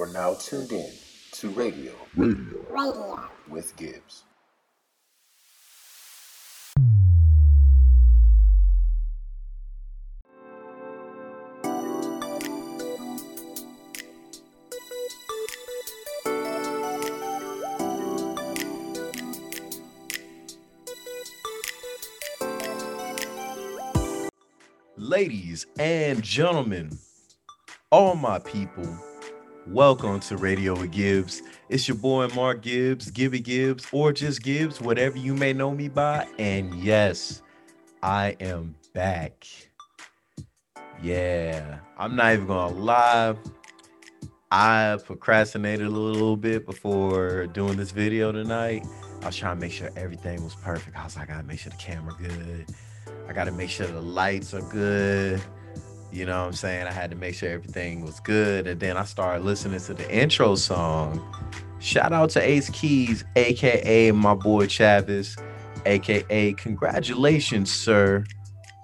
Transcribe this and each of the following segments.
You are now tuned in to Radio Radio. Radio. with Gibbs. Ladies and gentlemen, all my people, welcome to Radio with Gibbs. It's your boy Mark Gibbs, Gibby Gibbs, or just Gibbs, whatever you may know me by. And yes, I am back. Yeah, I'm not even gonna lie. I procrastinated a little bit before doing this video tonight. I was trying to make sure everything was perfect. I was like, I gotta make sure the camera good. I gotta make sure the lights are good. You know what I'm saying? I had to make sure everything was good. And then I started listening to the intro song. Shout out to Ace Keys, aka my boy Chavis, aka congratulations, sir,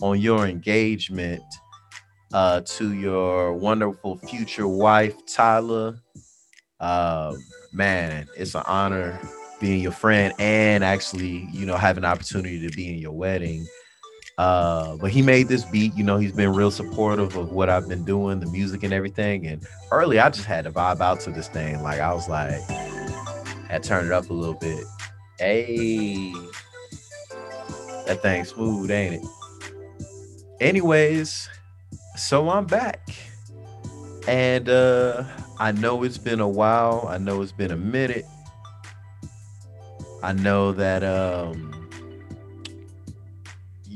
on your engagement uh, to your wonderful future wife, Tyler. Uh, man, it's an honor being your friend and actually, you know, having an opportunity to be in your wedding. Uh, but he made this beat, you know, he's been real supportive of what I've been doing, the music and everything. And early, I just had to vibe out to this thing. Like I was like, had turned it up a little bit. Hey, that thing smooth, ain't it? Anyways, so I'm back. And uh I know it's been a while. I know it's been a minute. I know that um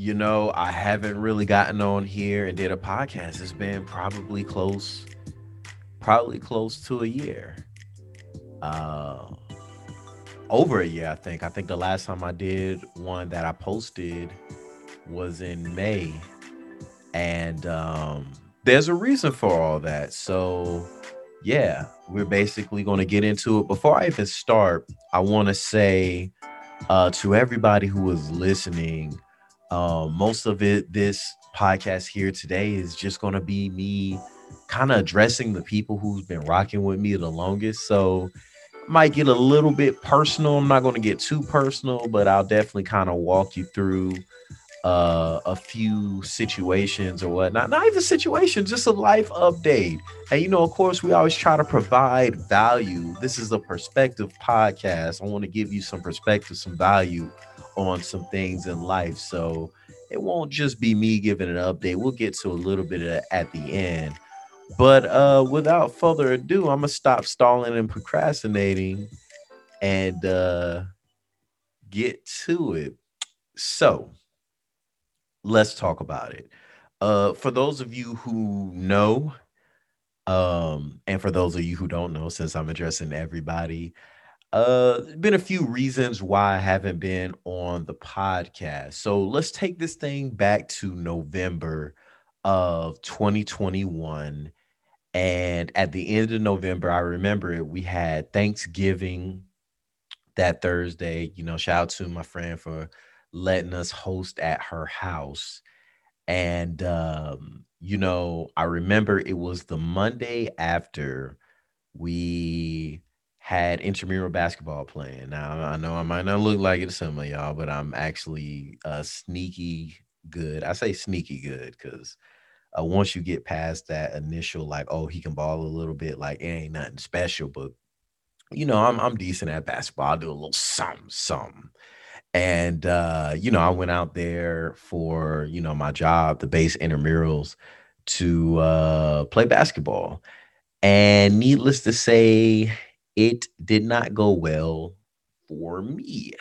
you know, I haven't really gotten on here and did a podcast. It's been probably close, probably close to a year. Uh, over a year, I think. I think the last time I did one that I posted was in May. And um, there's a reason for all that. So, yeah, we're basically going to get into it. Before I even start, I want to say uh, to everybody who is listening, um, most of it, this podcast here today is just going to be me kind of addressing the people who's been rocking with me the longest. So might get a little bit personal. I'm not going to get too personal, but I'll definitely kind of walk you through uh, a few situations or whatnot. Not even situations, just a life update. And you know, of course, we always try to provide value. This is a perspective podcast. I want to give you some perspective, some value on some things in life. So it won't just be me giving an update. We'll get to a little bit of at the end. But uh, without further ado, I'm gonna stop stalling and procrastinating and uh, get to it. So let's talk about it. Uh, for those of you who know, um, and for those of you who don't know, since I'm addressing everybody, uh, been a few reasons why I haven't been on the podcast. So let's take this thing back to November of 2021. And at the end of November, I remember it, we had Thanksgiving that Thursday. You know, shout out to my friend for letting us host at her house. And um, you know, I remember it was the Monday after we had intramural basketball playing. Now I know I might not look like it to some of y'all, but I'm actually uh sneaky good. I say sneaky good because uh, once you get past that initial like, oh, he can ball a little bit, like it ain't nothing special, but you know, I'm I'm decent at basketball. I do a little something, something. And uh, you know, I went out there for you know my job, the base intramurals, to uh play basketball. And needless to say, it did not go well for me.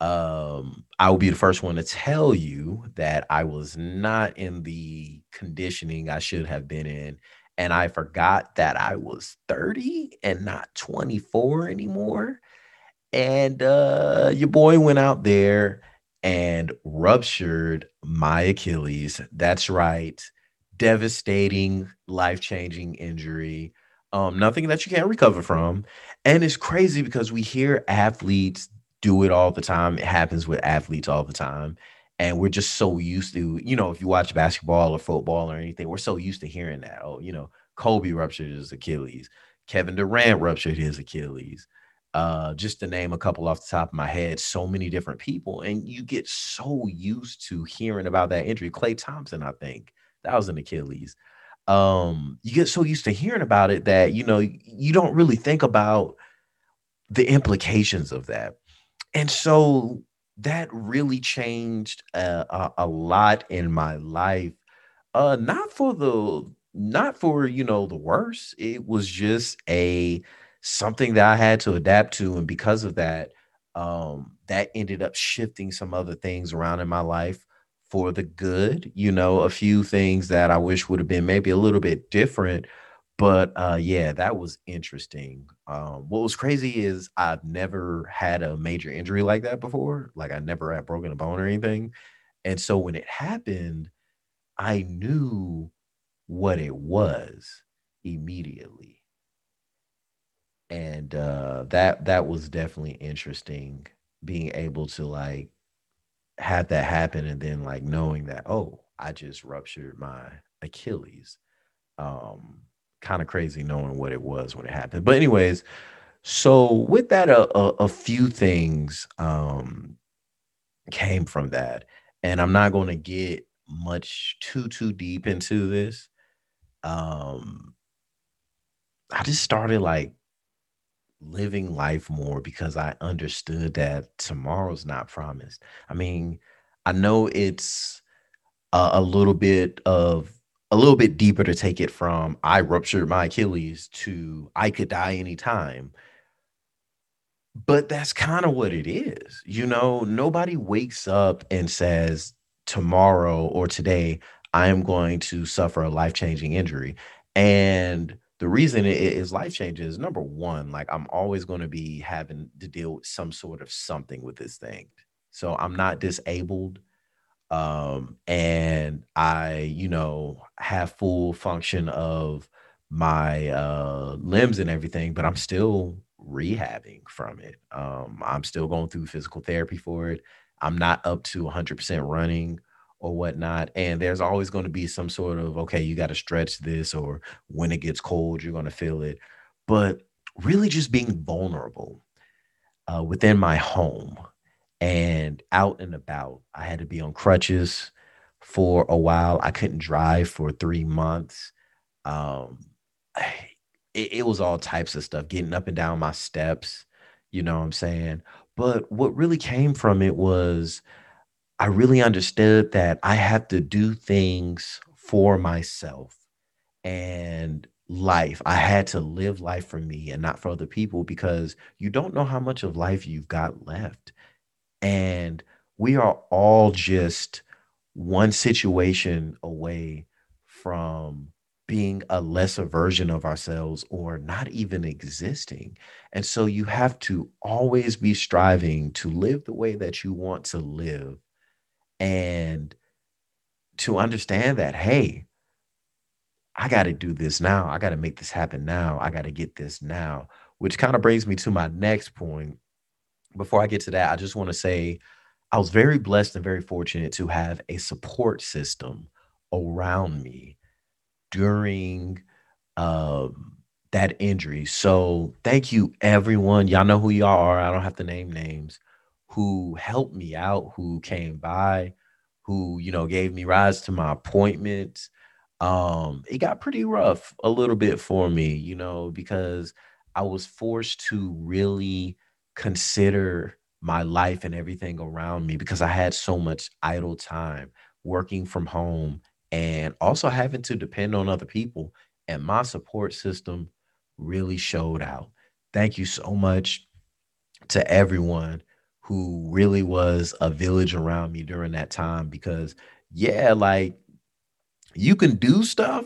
Um, I will be the first one to tell you that I was not in the conditioning I should have been in. And I forgot that I was 30 and not 24 anymore. And uh, your boy went out there and ruptured my Achilles. That's right. Devastating, life changing injury um, nothing that you can't recover from. And it's crazy because we hear athletes do it all the time. It happens with athletes all the time. And we're just so used to, you know, if you watch basketball or football or anything, we're so used to hearing that. Oh, you know, Kobe ruptured his Achilles. Kevin Durant ruptured his Achilles. Uh, just to name a couple off the top of my head, so many different people, and you get so used to hearing about that injury. Klay Thompson, I think that was an Achilles. Um, you get so used to hearing about it that you know you don't really think about the implications of that. And so that really changed uh, a, a lot in my life. Uh, not for the not for you know the worse. It was just a something that I had to adapt to, and because of that, um, that ended up shifting some other things around in my life for the good. You know, a few things that I wish would have been maybe a little bit different. But uh, yeah, that was interesting. Um, what was crazy is I've never had a major injury like that before. Like I never had broken a bone or anything. And so when it happened, I knew what it was immediately. And uh, that that was definitely interesting being able to like have that happen and then like knowing that oh I just ruptured my Achilles. Um, kind of crazy knowing what it was when it happened. But anyways, so with that, a, a, a few things um, came from that, and I'm not going to get much too too deep into this. Um, I just started like living life more because I understood that tomorrow's not promised. I mean, I know it's a, a little bit of a little bit deeper to take it from I ruptured my Achilles to I could die anytime. But that's kind of what it is. You know, nobody wakes up and says, tomorrow or today, I am going to suffer a life changing injury. And the reason it is life changing is number one, like I'm always going to be having to deal with some sort of something with this thing. So I'm not disabled um, and I, you know, have full function of my uh, limbs and everything, but I'm still rehabbing from it. Um, I'm still going through physical therapy for it. I'm not up to 100% running or whatnot. And there's always going to be some sort of, okay, you got to stretch this, or when it gets cold, you're going to feel it. But really just being vulnerable uh, within my home and out and about. I had to be on crutches for a while. I couldn't drive for three months. Um, it, it was all types of stuff, getting up and down my steps, you know what I'm saying? But what really came from it was I really understood that I have to do things for myself and life. I had to live life for me and not for other people because you don't know how much of life you've got left. And we are all just one situation away from being a lesser version of ourselves or not even existing. And so you have to always be striving to live the way that you want to live and to understand that, hey, I got to do this now. I got to make this happen now. I got to get this now, which kind of brings me to my next point, before I get to that, I just want to say I was very blessed and very fortunate to have a support system around me during um, that injury. So thank you, everyone. Y'all know who y'all are. I don't have to name names. Who helped me out? Who came by? Who you know gave me rides to my appointments? Um, it got pretty rough a little bit for me, you know, because I was forced to really consider my life and everything around me because I had so much idle time working from home and also having to depend on other people. And my support system really showed out. Thank you so much to everyone who really was a village around me during that time because, yeah, like you can do stuff,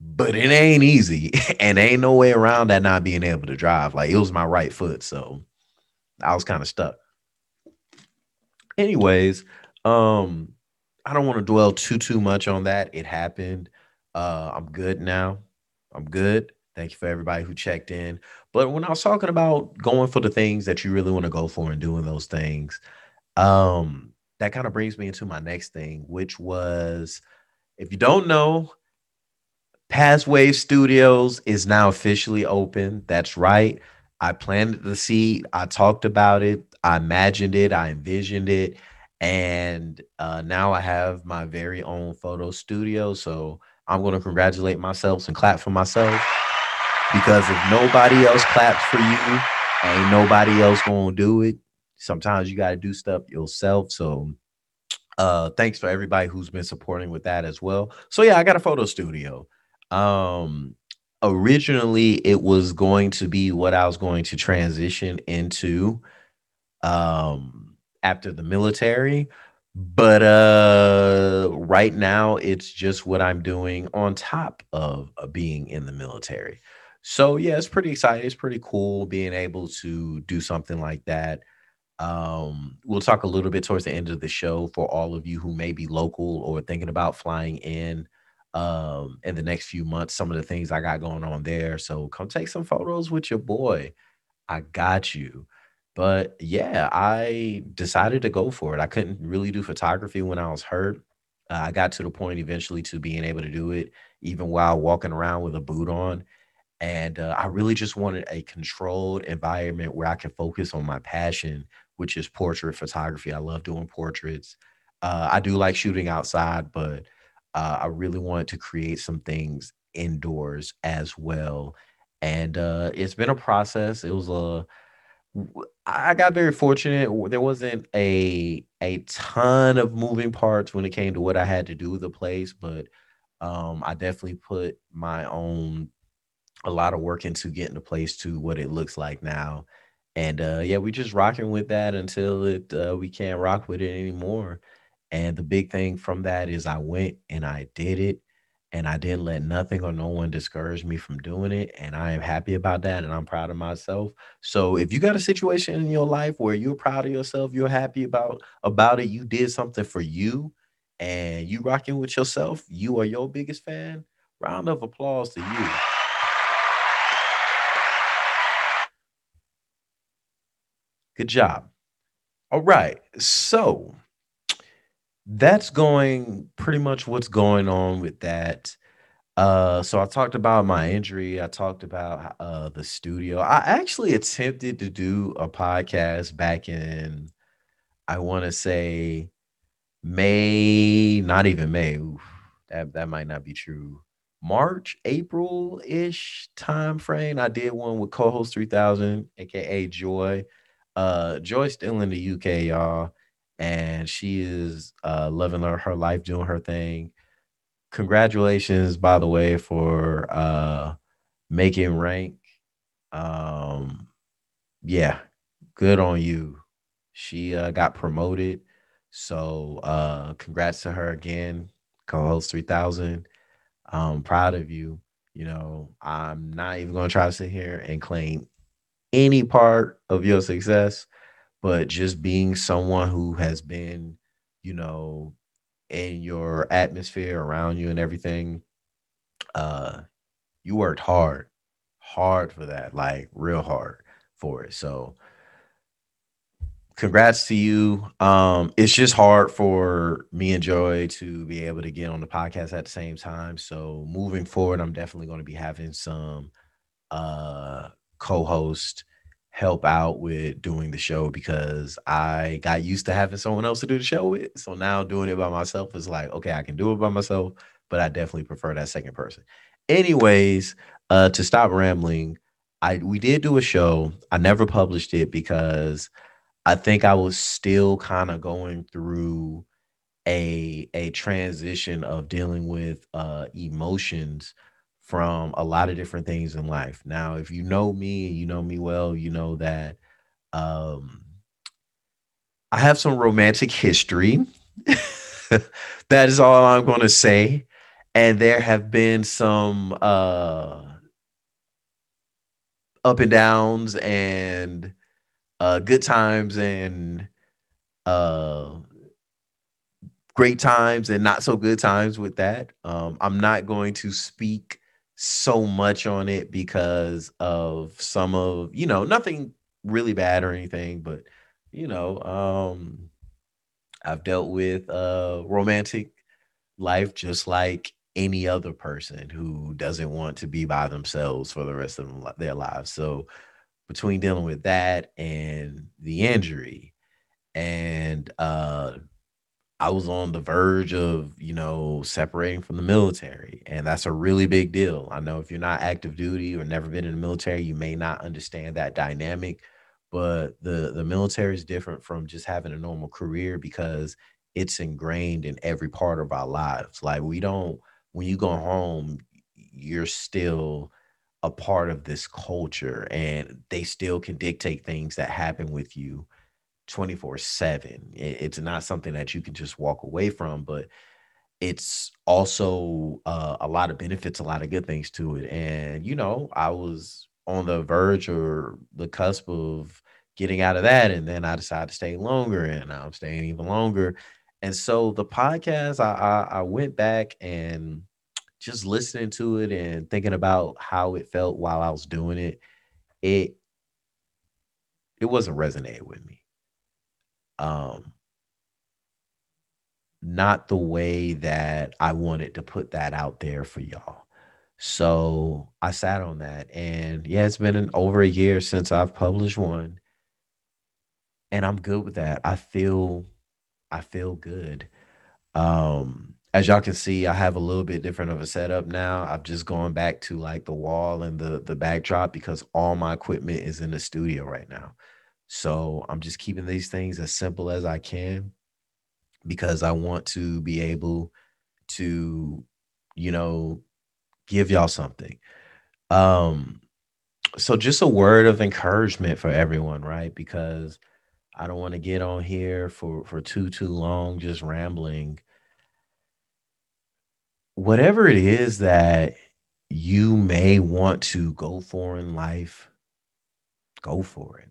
but it ain't easy and ain't no way around that not being able to drive. Like it was my right foot. So, I was kind of stuck. Anyways, um, I don't want to dwell too too much on that. It happened. Uh, I'm good now. I'm good. Thank you for everybody who checked in. But when I was talking about going for the things that you really want to go for and doing those things, um, that kind of brings me into my next thing, which was if you don't know, Passwave Studios is now officially open. That's right. I planted the seed. I talked about it. I imagined it. I envisioned it. And uh, now I have my very own photo studio. So I'm going to congratulate myself and clap for myself because if nobody else claps for you, ain't nobody else to do it. Sometimes you got to do stuff yourself. So uh thanks for everybody who's been supporting with that as well. So yeah, I got a photo studio. Um originally it was going to be what I was going to transition into um after the military but uh right now it's just what I'm doing on top of, of being in the military. So yeah, it's pretty exciting. It's pretty cool being able to do something like that. Um, we'll talk a little bit towards the end of the show for all of you who may be local or thinking about flying in um in the next few months some of the things i got going on there. So come take some photos with your boy. I got you. But yeah i decided to go for it. I couldn't really do photography when i was hurt. Uh, i got to the point eventually to being able to do it even while walking around with a boot on and uh, i really just wanted a controlled environment where i could focus on my passion which is portrait photography i love doing portraits uh, i do like shooting outside but uh, I really wanted to create some things indoors as well. And uh, it's been a process. It was a I got very fortunate. There wasn't a a ton of moving parts when it came to what I had to do with the place, but um, I definitely put my own a lot of work into getting the place to what it looks like now. And uh, yeah, we just rocking with that until it uh, we can't rock with it anymore. And the big thing from that is I went and I did it and I didn't let nothing or no one discourage me from doing it. And I am happy about that and I'm proud of myself. So if you got a situation in your life where you're proud of yourself, you're happy about about it, you did something for you and you rocking with yourself, you are your biggest fan. Round of applause to you. Good job. All right. So that's going pretty much what's going on with that. Uh, so I talked about my injury. I talked about uh the studio. I actually attempted to do a podcast back in, I want to say May, not even May. Oof, that that might not be true. March, April ish time frame. I did one with co-host 3000, aka Joy. Uh, Joy's still in the UK, y'all and she is uh, loving her, her life, doing her thing. Congratulations, by the way, for uh, making rank. Um, yeah, good on you. She uh, got promoted, so uh, congrats to her again, co-host three thousand. I'm proud of you. You know, I'm not even to try to sit here and claim any part of your success but just being someone who has been, you know, in your atmosphere around you and everything, uh, you worked hard, hard for that, like real hard for it. So congrats to you. Um, it's just hard for me and Joy to be able to get on the podcast at the same time. So moving forward, I'm definitely going to be having some uh co-host help out with doing the show because I got used to having someone else to do the show with. So now doing it by myself is like, okay, I can do it by myself, but I definitely prefer that second person. Anyways, uh to stop rambling, I we did do a show. I never published it because I think I was still kind of going through a a transition of dealing with uh emotions from a lot of different things in life. Now, if you know me you know me well, you know that um, I have some romantic history. that is all I'm going to say. And there have been some uh, up and downs and uh, good times and uh, great times and not so good times with that. Um, I'm not going to speak so much on it because of some of you know nothing really bad or anything but you know um i've dealt with uh romantic life just like any other person who doesn't want to be by themselves for the rest of their lives. So between dealing with that and the injury and uh I was on the verge of, you know, separating from the military. And that's a really big deal. I know if you're not active duty or never been in the military, you may not understand that dynamic. But the, the military is different from just having a normal career because it's ingrained in every part of our lives. Like we don't, when you go home, you're still a part of this culture and they still can dictate things that happen with you 24 7 it's not something that you can just walk away from but it's also uh, a lot of benefits a lot of good things to it. And you know i was on the verge or the cusp of getting out of that and then i decided to stay longer and i'm staying even longer. And so the podcast i i, I went back and just listening to it and thinking about how it felt while i was doing it it it wasn't resonating with me um not the way that I wanted to put that out there for y'all. So I sat on that and yeah, it's been an, over a year since I've published one. And I'm good with that. I feel I feel good. Um as y'all can see, I have a little bit different of a setup now. I've just gone back to like the wall and the the backdrop because all my equipment is in the studio right now. So I'm just keeping these things as simple as I can because I want to be able to, you know, give y'all something. Um, so just a word of encouragement for everyone, right? Because I don't want to get on here for for too too long just rambling. Whatever it is that you may want to go for in life, go for it.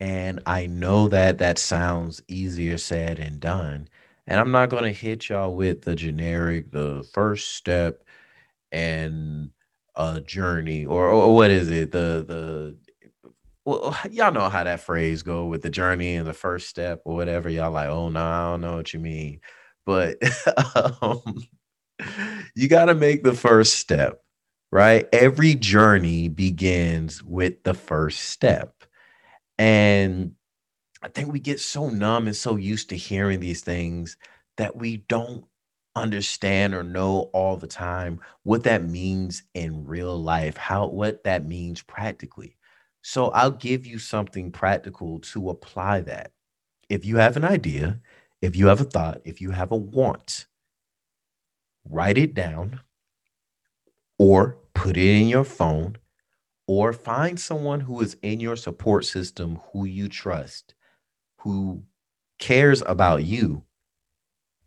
And I know that that sounds easier said and done. And I'm not going to hit y'all with the generic, the first step and a journey or, or what is it? The, the, well, y'all know how that phrase go with the journey and the first step or whatever. Y'all like, oh no, I don't know what you mean. But um, you got to make the first step, right? Every journey begins with the first step. And I think we get so numb and so used to hearing these things that we don't understand or know all the time what that means in real life, how what that means practically. So I'll give you something practical to apply that. If you have an idea, if you have a thought, if you have a want, write it down or put it in your phone or find someone who is in your support system who you trust, who cares about you,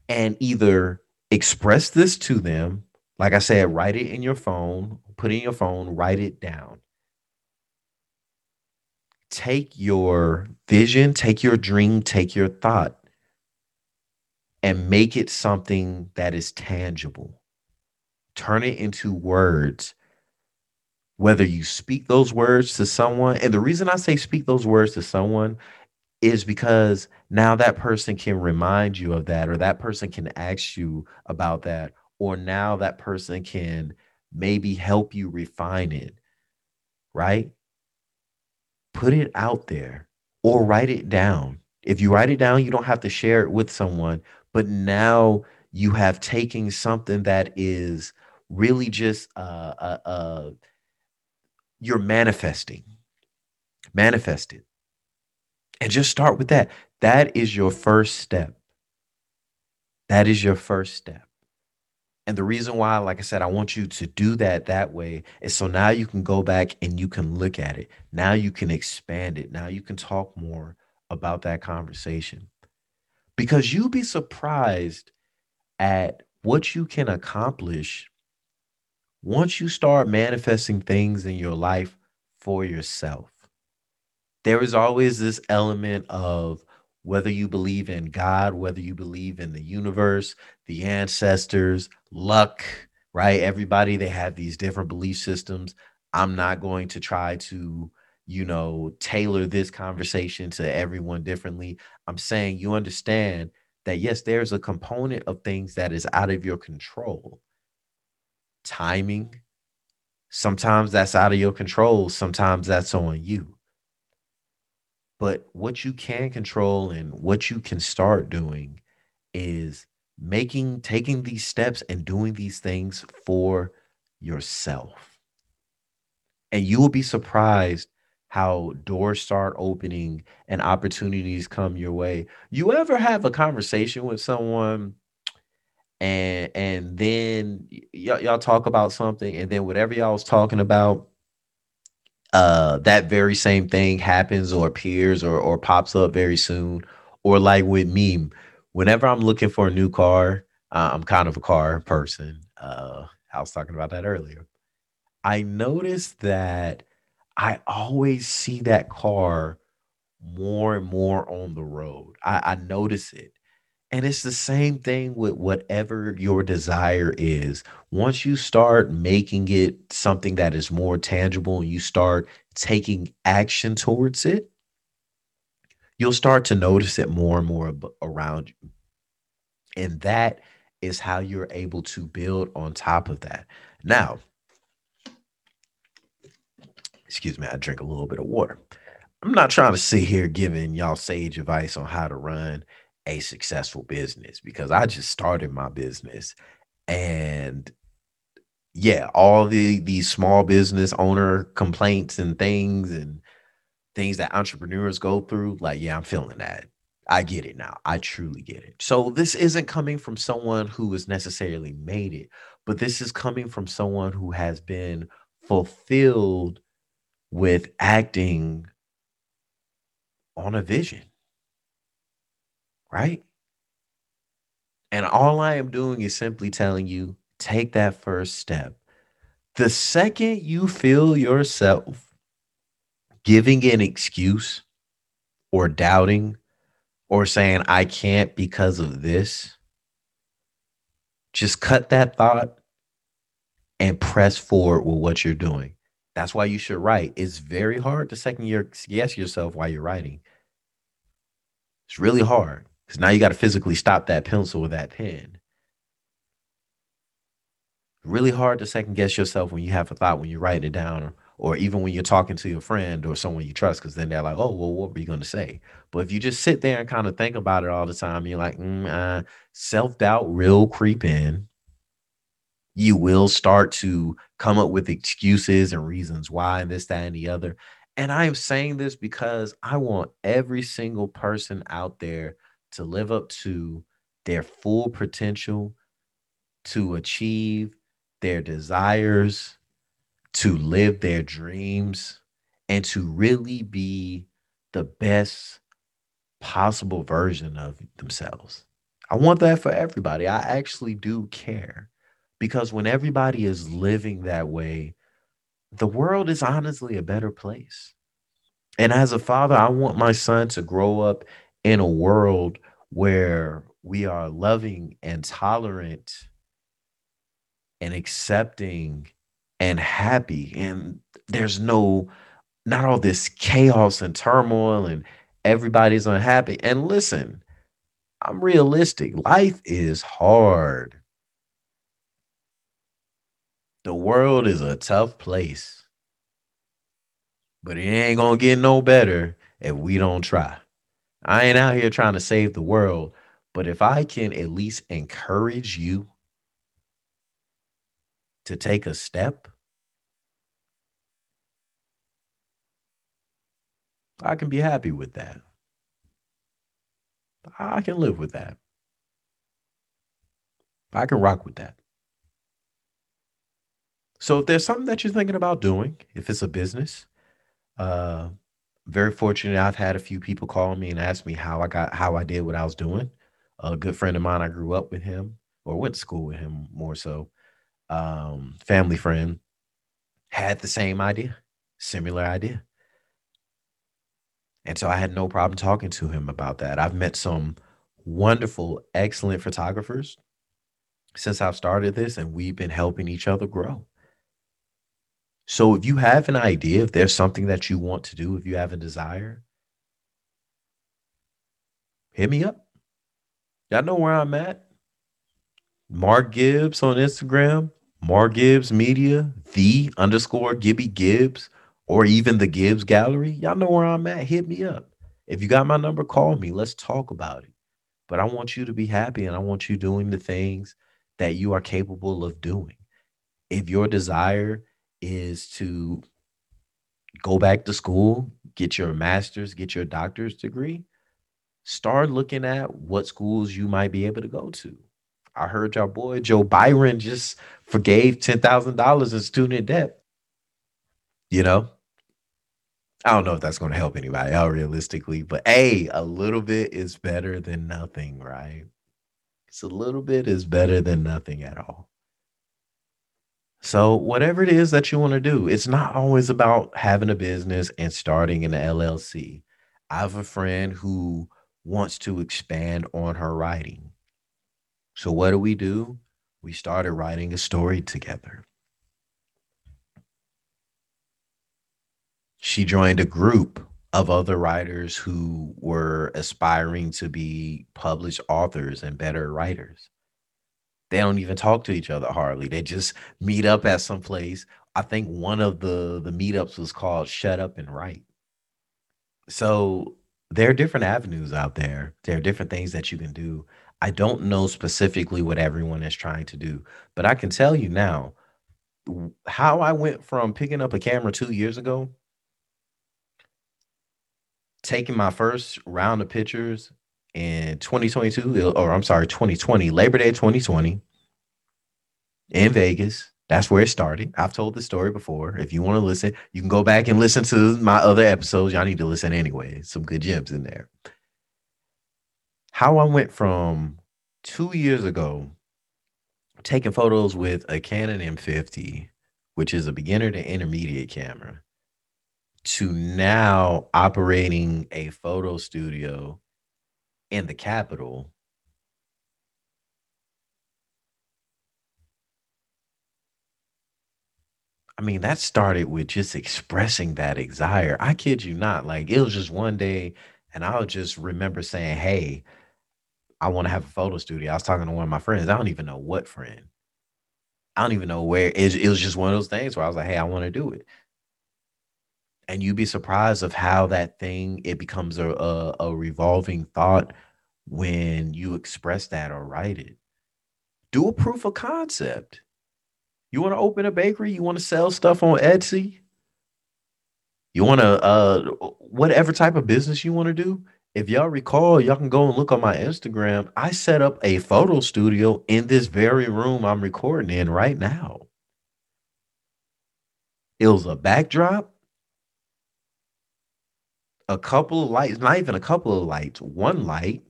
and either express this to them. Like I said, write it in your phone, put it in your phone, write it down. Take your vision, take your dream, take your thought, and make it something that is tangible. Turn it into words whether you speak those words to someone. And the reason I say speak those words to someone is because now that person can remind you of that, or that person can ask you about that, or now that person can maybe help you refine it, right? Put it out there or write it down. If you write it down, you don't have to share it with someone, but now you have taken something that is really just a, a, a you're manifesting. Manifest it. And just start with that. That is your first step. That is your first step. And the reason why, like I said, I want you to do that that way is so now you can go back and you can look at it. Now you can expand it. Now you can talk more about that conversation. Because you'll be surprised at what you can accomplish once you start manifesting things in your life for yourself, there is always this element of whether you believe in God, whether you believe in the universe, the ancestors, luck, right? Everybody, they have these different belief systems. I'm not going to try to, you know, tailor this conversation to everyone differently. I'm saying you understand that, yes, there's a component of things that is out of your control timing. Sometimes that's out of your control, sometimes that's on you. But what you can control and what you can start doing is making taking these steps and doing these things for yourself. And you will be surprised how doors start opening and opportunities come your way. You ever have a conversation with someone and and then y- y'all talk about something and then whatever y'all was talking about uh that very same thing happens or appears or or pops up very soon. Or like with me whenever i'm looking for a new car uh, i'm kind of a car person. Uh i was talking about that earlier. I noticed that i always see that car more and more on the road. I, I notice it and it's the same thing with whatever your desire is. Once you start making it something that is more tangible and you start taking action towards it, you'll start to notice it more and more ab- around you. And that is how you're able to build on top of that. Now, excuse me, I drink a little bit of water. I'm not trying to sit here giving y'all sage advice on how to run a successful business because I just started my business and yeah, all the these small business owner complaints and things and things that entrepreneurs go through, like yeah, I'm feeling that. I get it now. I truly get it. So this isn't coming from someone who has necessarily made it, but this is coming from someone who has been fulfilled with acting on a vision right? And all I am doing is simply telling you take that first step. The second you feel yourself giving an excuse or doubting or saying, I can't because of this, just cut that thought and press forward with what you're doing. That's why you should write. It's very hard to second guess yourself while you're writing. It's really hard. Because now you got to physically stop that pencil or that pen. Really hard to second guess yourself when you have a thought when you write it down, or, or even when you're talking to your friend or someone you trust, because then they're like, oh, well, what were you going to say? But if you just sit there and kind of think about it all the time, you're like, mm, uh, self doubt will creep in. You will start to come up with excuses and reasons why, and this, that, and the other. And I am saying this because I want every single person out there to live up to their full potential, to achieve their desires, to live their dreams, and to really be the best possible version of themselves. I want that for everybody. I actually do care because when everybody is living that way, the world is honestly a better place. And as a father, I want my son to grow up in a world where we are loving and tolerant and accepting and happy and there's no not all this chaos and turmoil and everybody's unhappy. And listen i'm realistic. Life is hard. The world is a tough place but it ain't gonna get no better if we don't try I ain't out here trying to save the world, but if I can at least encourage you to take a step, I can be happy with that. I can live with that. I can rock with that. So if there's something that you're thinking about doing, if it's a business, uh, very fortunate. I've had a few people call me and ask me how I got how I did what I was doing. A good friend of mine, I grew up with him or went to school with him more so. Um, family friend had the same idea, similar idea. And so I had no problem talking to him about that. I've met some wonderful, excellent photographers since I've started this, and we've been helping each other grow. So if you have an idea, if there's something that you want to do, if you have a desire, hit me up. Y'all know where I'm at. Mark Gibbs on Instagram, Mark Gibbs Media, the underscore Gibby Gibbs, or even the Gibbs Gallery, y'all know where I'm at. Hit me up. If you got my number, call me. Let's talk about it. But I want you to be happy and I want you doing the things that you are capable of doing. If your desire is to go back to school, get your master's, get your doctor's degree, start looking at what schools you might be able to go to. I heard your boy Joe Biden just forgave $10,000 in student debt. You know, I don't know if that's going to help anybody out realistically, but hey, a little bit is better than nothing, right? It's a little bit is better than nothing at all. So, whatever it is that you want to do, it's not always about having a business and starting an LLC. I have a friend who wants to expand on her writing. So, what do we do? We started writing a story together. She joined a group of other writers who were aspiring to be published authors and better writers. They don't even talk to each other hardly. They just meet up at some place. I think one of the the meetups was called Shut Up and Write. So there are different avenues out there. There are different things that you can do. I don't know specifically what everyone is trying to do, but I can tell you now how I went from picking up a camera 2 years ago taking my first round of pictures in 2022 or I'm sorry 2020 Labor Day 2020 in Vegas that's where it started. I've told the story before. If you want to listen, you can go back and listen to my other episodes. Y'all need to listen anyway. Some good gems in there. How I went from two years ago taking photos with a Canon M50, which is a beginner to intermediate camera, to now operating a photo studio in the capital I mean, that started with just expressing that desire. I kid you not. Like it was just one day, and I'll just remember saying, Hey, I want to have a photo studio. I was talking to one of my friends. I don't even know what friend. I don't even know where. It, it was just one of those things where I was like, Hey, I want to do it. And you'd be surprised of how that thing it becomes a, a, a revolving thought when you express that or write it. Do a proof of concept you want to open a bakery? You want to sell stuff on Etsy? You want to uh whatever type of business you want to do? If y'all recall, y'all can go and look on my Instagram. I set up a photo studio in this very room I'm recording in right now. It was a backdrop, a couple of lights, not even a couple of lights, one light,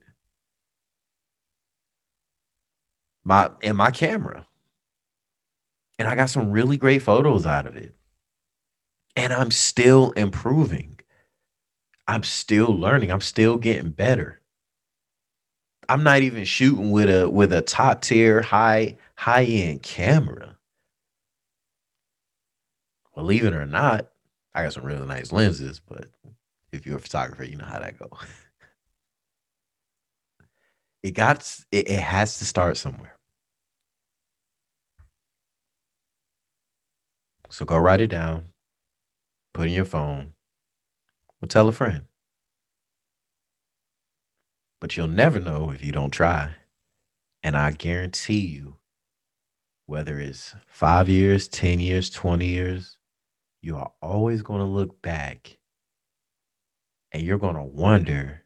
my and my camera. And I got some really great photos out of it. And I'm still improving. I'm still learning. I'm still getting better. I'm not even shooting with a with a top tier high high end camera. Believe it or not, I got some really nice lenses, but if you're a photographer, you know how that goes. it got it, it has to start somewhere. So go write it down, put in your phone, or tell a friend. But you'll never know if you don't try. And I guarantee you, whether it's five years, 10 years, 20 years, you are always going to look back and you're going to wonder.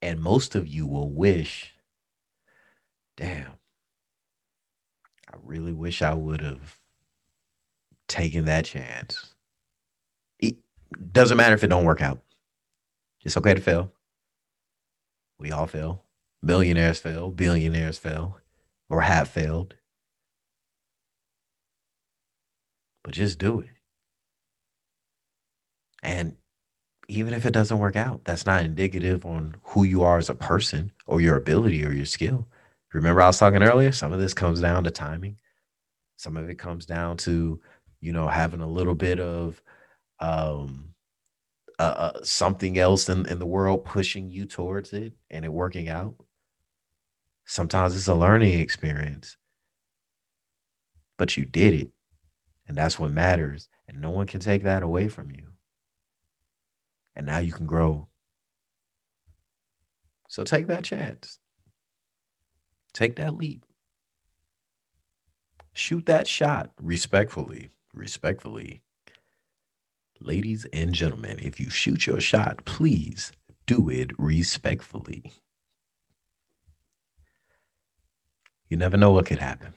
And most of you will wish, damn, I really wish I would have taken that chance. It doesn't matter if it don't work out. It's okay to fail. We all fail. Millionaires fail, billionaires fail, or have failed. But just do it. And even if it doesn't work out, that's not indicative on who you are as a person or your ability or your skill. Remember, I was talking earlier, some of this comes down to timing. Some of it comes down to, you know, having a little bit of um, uh, uh, something else in, in the world pushing you towards it and it working out. Sometimes it's a learning experience. but you did it. And that's what matters. And no one can take that away from you. And now you can grow. So take that chance. Take that leap. Shoot that shot respectfully. Respectfully. Ladies and gentlemen, if you shoot your shot, please do it respectfully. You never know what could happen.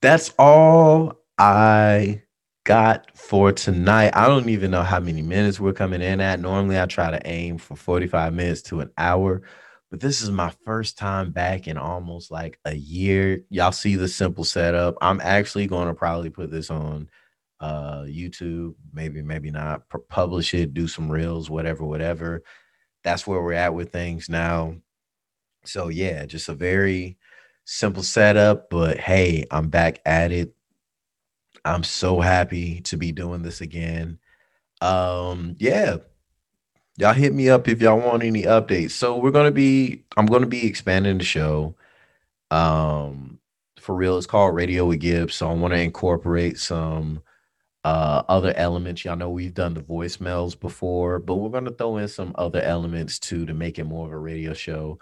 That's all I got for tonight. I don't even know how many minutes we're coming in at. Normally, I try to aim for 45 minutes to an hour, but this is my first time back in almost like a year. Y'all see the simple setup. I'm actually going to probably put this on uh YouTube, maybe, maybe not, P- publish it, do some reels, whatever, whatever. That's where we're at with things now. So, yeah, just a very simple setup, but hey, I'm back at it. I'm so happy to be doing this again. Um, yeah. Y'all hit me up if y'all want any updates. So we're gonna be I'm gonna be expanding the show. Um for real, it's called Radio with Gibbs. So I want to incorporate some uh other elements. Y'all know we've done the voicemails before, but we're gonna throw in some other elements too to make it more of a radio show.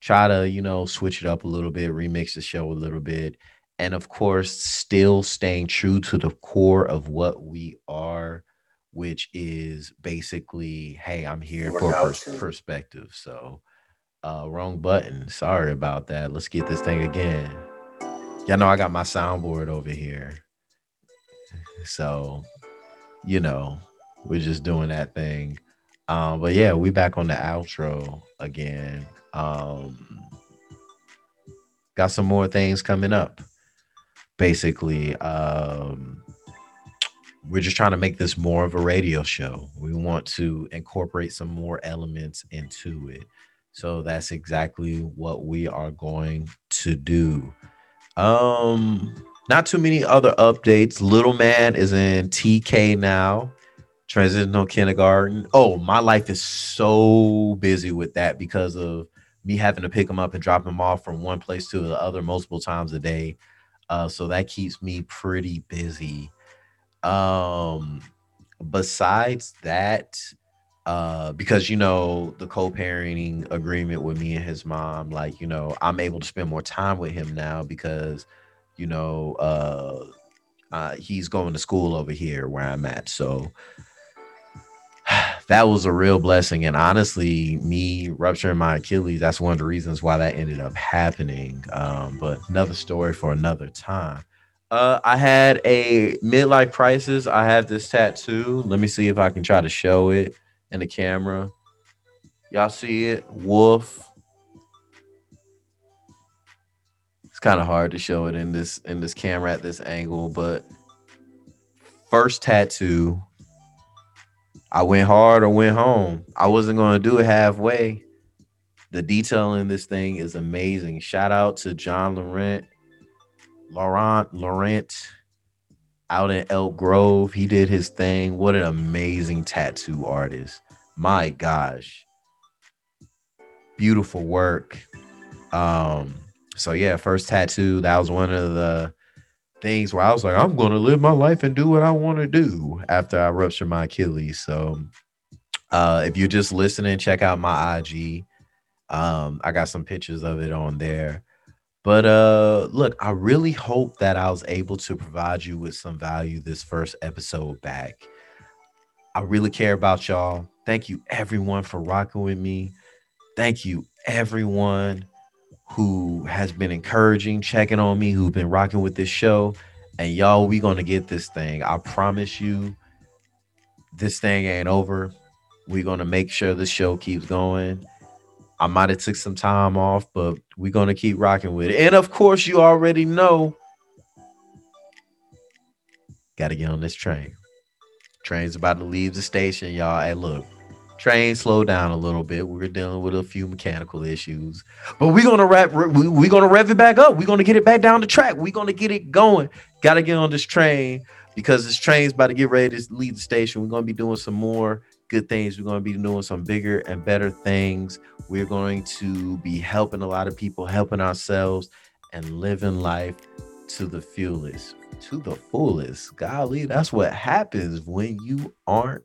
Try to, you know, switch it up a little bit, remix the show a little bit and of course still staying true to the core of what we are which is basically hey i'm here for pers- perspective. So uh wrong button. Sorry about that. Let's get this thing again. Y'all know i got my soundboard over here. So you know we're just doing that thing. Um but yeah we back on the outro again. Um got some more things coming up basically um we're just trying to make this more of a radio show. We want to incorporate some more elements into it. So that's exactly what we are going to do. Um not too many other updates. Little man is in tk now transitional kindergarten. Oh my life is so busy with that because of me having to pick him up and drop him off from one place to the other multiple times a day uh, so that keeps me pretty busy. Um, besides that, uh, because you know the co-parenting agreement with me and his mom, like you know, I'm able to spend more time with him now because you know uh, uh, he's going to school over here where I'm at. So that was a real blessing. And honestly, me rupturing my Achilles, that's one of the reasons why that ended up happening. Um, but another story for another time. Uh, I had a midlife crisis. I have this tattoo. Let me see if I can try to show it in the camera. Y'all see it? Wolf. It's kind of hard to show it in this in this camera at this angle, but first tattoo I went hard or went home. I wasn't going to do it halfway. The detail in this thing is amazing. Shout out to John Laurent, Laurent, Laurent out in Elk Grove. He did his thing. What an amazing tattoo artist. My gosh. Beautiful work. Um, so yeah, first tattoo. That was one of the things where I was like, I'm going to live my life and do what I want to do after I rupture my Achilles. So, uh, if you're just listening, check out my IG. Um, I got some pictures of it on there. But uh, look, I really hope that I was able to provide you with some value this first episode back. I really care about y'all. Thank you, everyone, for rocking with me. Thank you, everyone who has been encouraging, checking on me, who've been rocking with this show. And y'all, we gonna get this thing. I promise you, this thing ain't over. We're gonna make sure the show keeps going. I might have took some time off, but we're gonna keep rocking with it. And of course, you already know, gotta get on this train. Train's about to leave the station, y'all. Hey, look, train slow down a little bit. We're dealing with a few mechanical issues, but we're gonna wrap. We, we're gonna rev it back up. We're gonna get it back down the track. We're gonna get it going. Got to get on this train because this train's about to get ready to leave the station. We're gonna be doing some more good things. We're gonna be doing some bigger and better things. We're going to be helping a lot of people, helping ourselves, and living life to the fullest, to the fullest. Golly, that's what happens when you aren't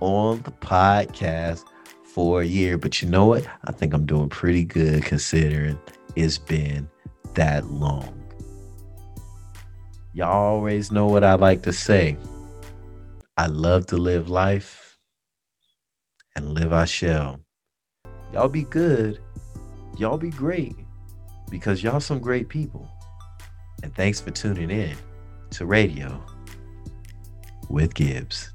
on the podcast for a year. But you know what? I think I'm doing pretty good considering it's been that long. Y'all always know what I like to say. I love to live life and live I shall. Y'all be good. Y'all be great because y'all some great people. And thanks for tuning in to Radio with Gibbs.